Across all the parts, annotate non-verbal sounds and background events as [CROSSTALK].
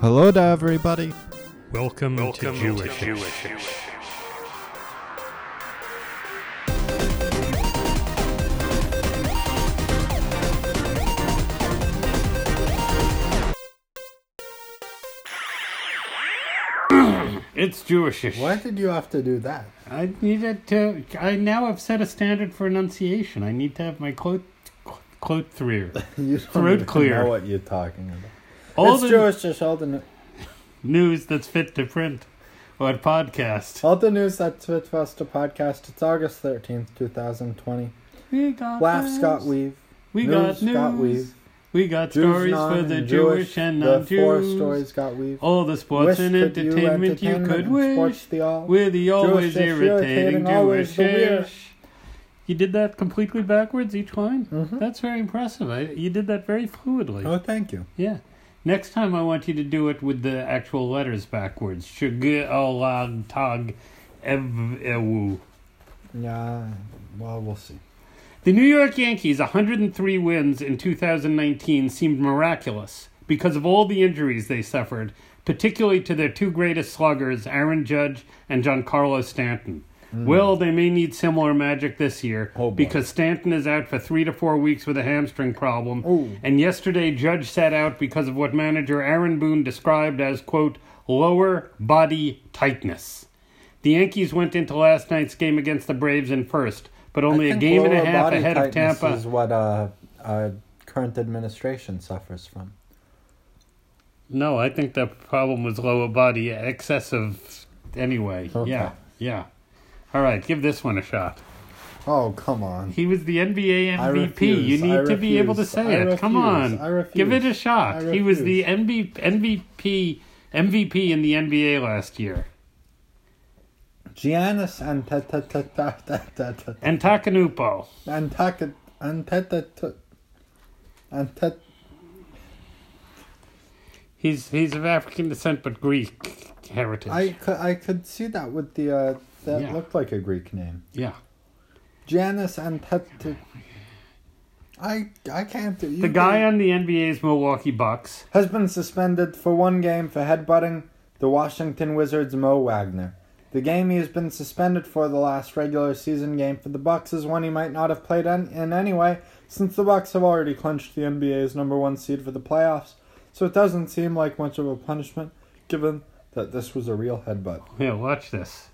Hello to everybody. Welcome, Welcome to to Jewish. Jewish. It's Jewishish. Why did you have to do that? I needed to. I now have set a standard for enunciation. I need to have my quote quote clear. [LAUGHS] You don't Throat even clear. know what you're talking about. All it's the Jewish to Sheldon. news that's fit to print or podcast. All the news that's fit for us to podcast. It's August 13th, 2020. We got Laughs news. got weave. We news got news. got weave. We got Jews, stories for the and Jewish and The non-Jews. four stories got weave. All the sports Wish and could you entertainment you, could and wish. Sports the all. We're the always Jewish, irritating irritating, always the weird. Jewish. You did that completely backwards each line. Mhm. That's very impressive. I, you did that very fluidly. Oh, thank you. Yeah. Next time, I want you to do it with the actual letters backwards. Shug olag tag ewu. Yeah, well, we'll see. The New York Yankees' 103 wins in 2019 seemed miraculous because of all the injuries they suffered, particularly to their two greatest sluggers, Aaron Judge and Giancarlo Stanton. Well, they may need similar magic this year. Oh, because Stanton is out for three to four weeks with a hamstring problem. Ooh. And yesterday, Judge sat out because of what manager Aaron Boone described as, quote, lower body tightness. The Yankees went into last night's game against the Braves in first, but only a game and a half ahead of Tampa. Is what uh, uh, current administration suffers from. No, I think the problem was lower body excessive. Anyway, Okay. yeah, yeah. All right, give this one a shot. Oh, come on. He was the NBA MVP. You need to be able to say I it. Come on, I refuse. give it a shot. He was the refuse. MB, MVP MVP in the NBA last year. Giannis Antetokounmpo. And Takanupo. Antaka Antetokounmpo. Antet. He's he's of African descent but Greek heritage. I could I could see that with the uh that Yeah. looked like a Greek name. yeah. Giannis Antetokounmpo. I I can't The guy on the NBA's Milwaukee Bucks. has been suspended for one game for headbutting the Washington Wizards' Mo Wagner. The game he has been suspended for the last regular season game for the Bucks is one he might not have played in, in anyway, since the Bucks have already clinched the NBA's number one seed for the playoffs. So it doesn't seem like much of a punishment, given that this was a real headbutt. Yeah, watch this.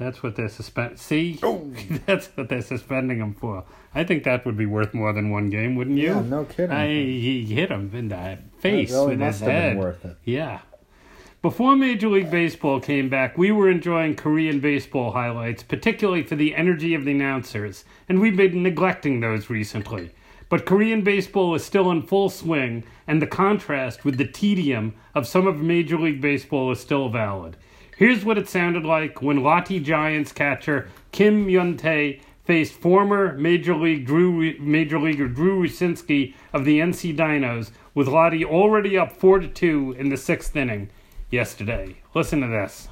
That's what they're suspend. See, Oh. [LAUGHS] that's what they're suspending him for. I think that would be worth more than one game, wouldn't you? Yeah, no kidding. I, he hit him in the face really with his head. worth it. Yeah. Before Major League Baseball came back, we were enjoying Korean baseball highlights, particularly for the energy of the announcers, and we've been neglecting those recently. But Korean baseball is still in full swing, and the contrast with the tedium of some of Major League Baseball is still valid. Here's what it sounded like when Lotte Giants catcher Kim Yun-tae faced former Major League Drew Major Leaguer Drew Rucinski of the NC Dinos, with Lotte already up four to two in the sixth inning yesterday. Listen to this.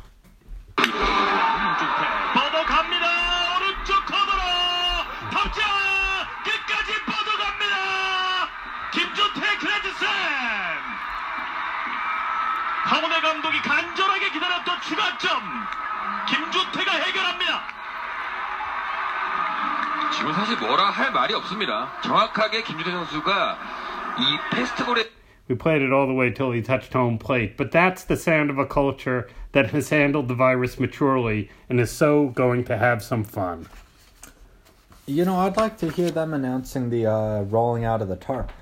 추가점. 김주태가 해결합니다. 지금 사실 뭐라 할 말이 없습니다. 정확하게 김주태 선수가 이 패스트볼에 We played it all the way till he touched home plate, but that's the sound of a culture that has handled the virus maturely and is so going to have some fun. You know, I'd like to hear them announcing the uh, rolling out of the tarp.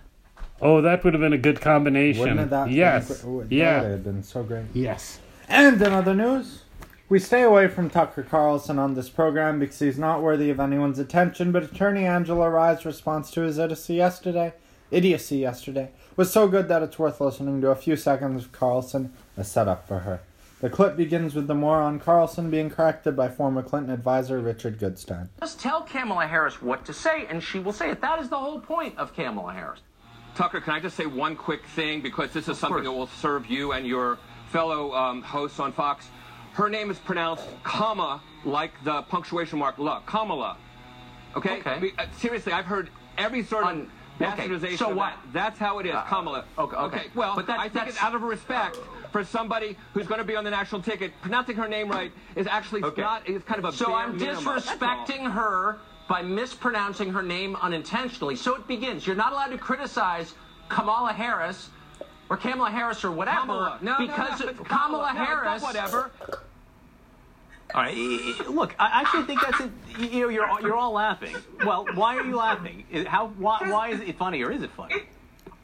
Oh, that would have been a good combination. Wouldn't it that yes. That would yeah. have been so great. Yes. And in other news, we stay away from Tucker Carlson on this program because he's not worthy of anyone's attention. But attorney Angela Rye's response to his idiocy yesterday, idiocy yesterday, was so good that it's worth listening to a few seconds of Carlson, a setup for her. The clip begins with the moron Carlson being corrected by former Clinton advisor Richard Goodstein. Just tell Kamala Harris what to say, and she will say it. That is the whole point of Kamala Harris. Tucker, can I just say one quick thing because this is Of something course. that will serve you and your fellow um, hosts on Fox. Her name is pronounced comma like the punctuation mark la Kamala. Okay. Okay. We- uh, seriously, I've heard every sort of Un- bastardization so what? that. That's how it is, Kamala. okay, okay. Well, But that- I think that's- it's out of respect for somebody who's going to be on the national ticket. Pronouncing her name right is actually Okay. not. It's kind of a So I'm. Disrespecting her by mispronouncing her name unintentionally. So it begins. You're not allowed to criticize Kamala Harris or Kamala Harris or whatever Kamala. No, because no, no, it's Kamala, no, it's Harris. whatever. All right, y- y- look, I actually think that's it. You know, you're all- you're all laughing. Well, why are you laughing? How why, why is it funny or is it funny?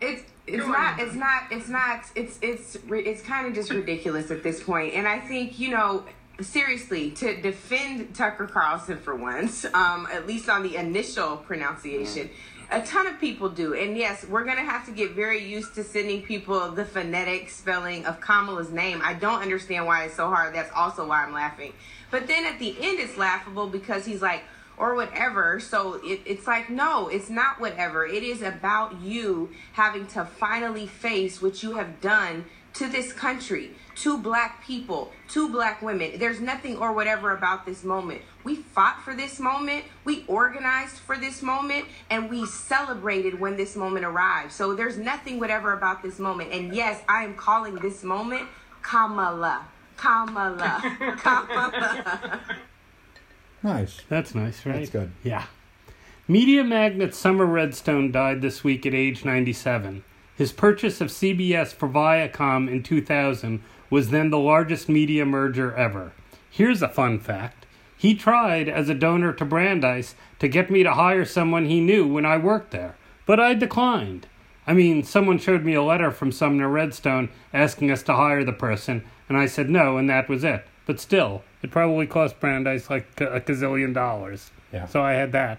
it's it's not it's not it's not it's it's ri- it's kind of just ridiculous at this point. point and i think you know seriously to defend tucker carlson for once um at least on the initial pronunciation a ton of people do. And yes we're gonna have to get very used to sending people the phonetic spelling of kamala's name. I don't understand why it's so hard. That's also why i'm laughing. But then at the end it's laughable because he's like or whatever. So it, it's like, no, it's not whatever. It is about you having to finally face what you have done to this country, to black people, two black women. There's nothing or whatever about this moment. We fought for this moment, we organized for this moment, and we celebrated when this moment arrived. So there's nothing whatever about this moment. And yes, I am calling this moment Kamala. Kamala. [LAUGHS] Kamala. Nice. That's nice, right? That's good. Yeah. Media magnate Sumner Redstone died this week at age 97. His purchase of CBS for Viacom in 2000 was then the largest media merger ever. Here's a fun fact. He tried, as a donor to Brandeis, to get me to hire someone he knew when I worked there, but I declined. I mean, someone showed me a letter from Sumner Redstone asking us to hire the person, and I said no, and that was it. But still, it probably cost Brandeis like a gazillion dollars. Yeah. So I had that.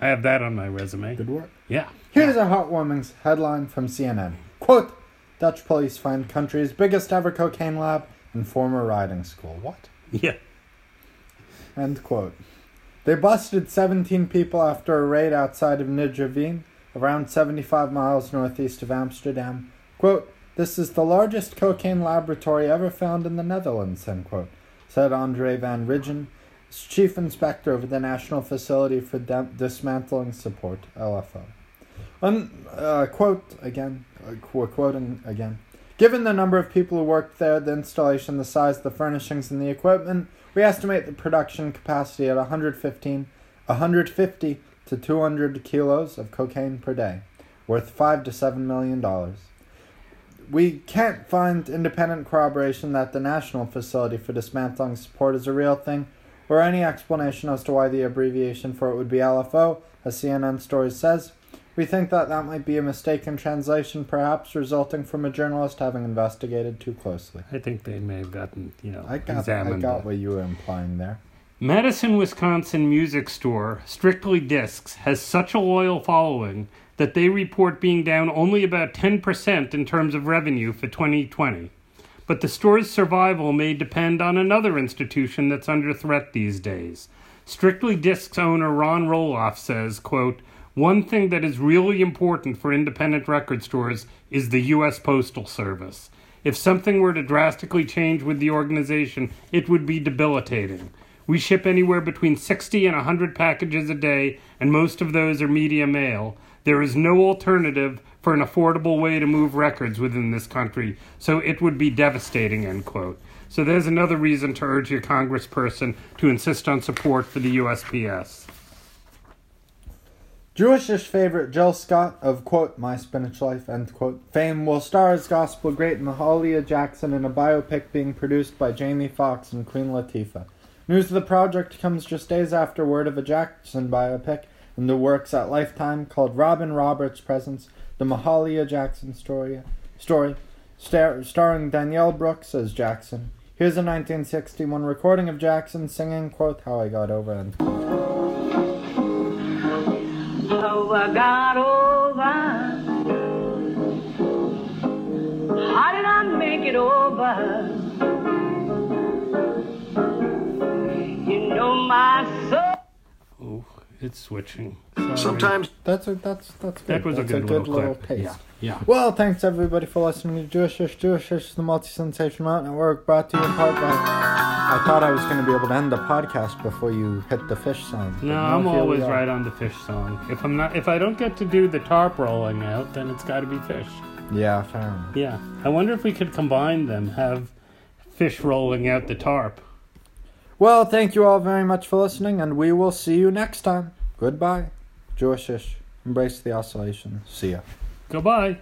I have that on my resume. Good work. Yeah. Here's a hot woman's headline from CNN. Quote, Dutch police find country's biggest ever cocaine lab in former riding school. What? Yeah. End quote. They busted 17 people after a raid outside of Nijeveen, around 75 miles northeast of Amsterdam. Quote, this is the largest cocaine laboratory ever found in the Netherlands, end quote, said Andre van Ridgen, chief inspector of the National Facility for Dem- Dismantling Support, LFO. Un- uh, quote again, uh, qu- quoting again. Given the number of people who worked there, the installation, the size, the furnishings, and the equipment, we estimate the production capacity at 115, 150 to 200 kilos of cocaine per day, worth five to seven million dollars. We can't find independent corroboration that the National Facility for Dismantling Support is a real thing, or any explanation as to why the abbreviation for it would be LFO, as CNN Stories says. We think that that might be a mistake in translation, perhaps resulting from a journalist having investigated too closely. I think they may have gotten, you know, I got, I got it. what you were implying there. Madison, Wisconsin music store Strictly Discs has such a loyal following that they report being down only about 10% in terms of revenue for 2020. But the store's survival may depend on another institution that's under threat these days. Strictly Discs owner Ron Roloff says, quote, one thing that is really important for independent record stores is the U.S. Postal Service. If something were to drastically change with the organization, it would be debilitating. We ship anywhere between 60 and 100 packages a day, and most of those are media mail. There is no alternative for an affordable way to move records within this country, so it would be devastating, end quote. So there's another reason to urge your congressperson to insist on support for the USPS. Jewishish favorite Jill Scott of quote My Spinach Life end quote fame will star as gospel great Mahalia Jackson in a biopic being produced by Jamie Foxx and Queen Latifah. News of the project comes just days after word of a Jackson biopic in the works at Lifetime called Robin Roberts Presents the Mahalia Jackson Story, story star- starring Danielle Brooks as Jackson. Here's a 1961 recording of Jackson singing quote How I Got Over end I got over. How did I make it over? You know my soul. Oh, it's switching. Sorry. Sometimes That's a that's that's good. that was that's a good, little, clip. taste. Yeah, yeah. Well, thanks everybody for listening to Jewishish. Jewishish, the multi-sensation out network, brought to you in part by. I thought I was going to be able to end the podcast before you hit the fish song. No, I'm always right on the fish song. If I'm not, if I don't get to do the tarp rolling out, then it's got to be fish. Yeah, fair enough. Yeah, I wonder if we could combine them, have fish rolling out the tarp. Well, thank you all very much for listening, and we will see you next time. Goodbye. Jewishish. Embrace the oscillation. See ya. Goodbye.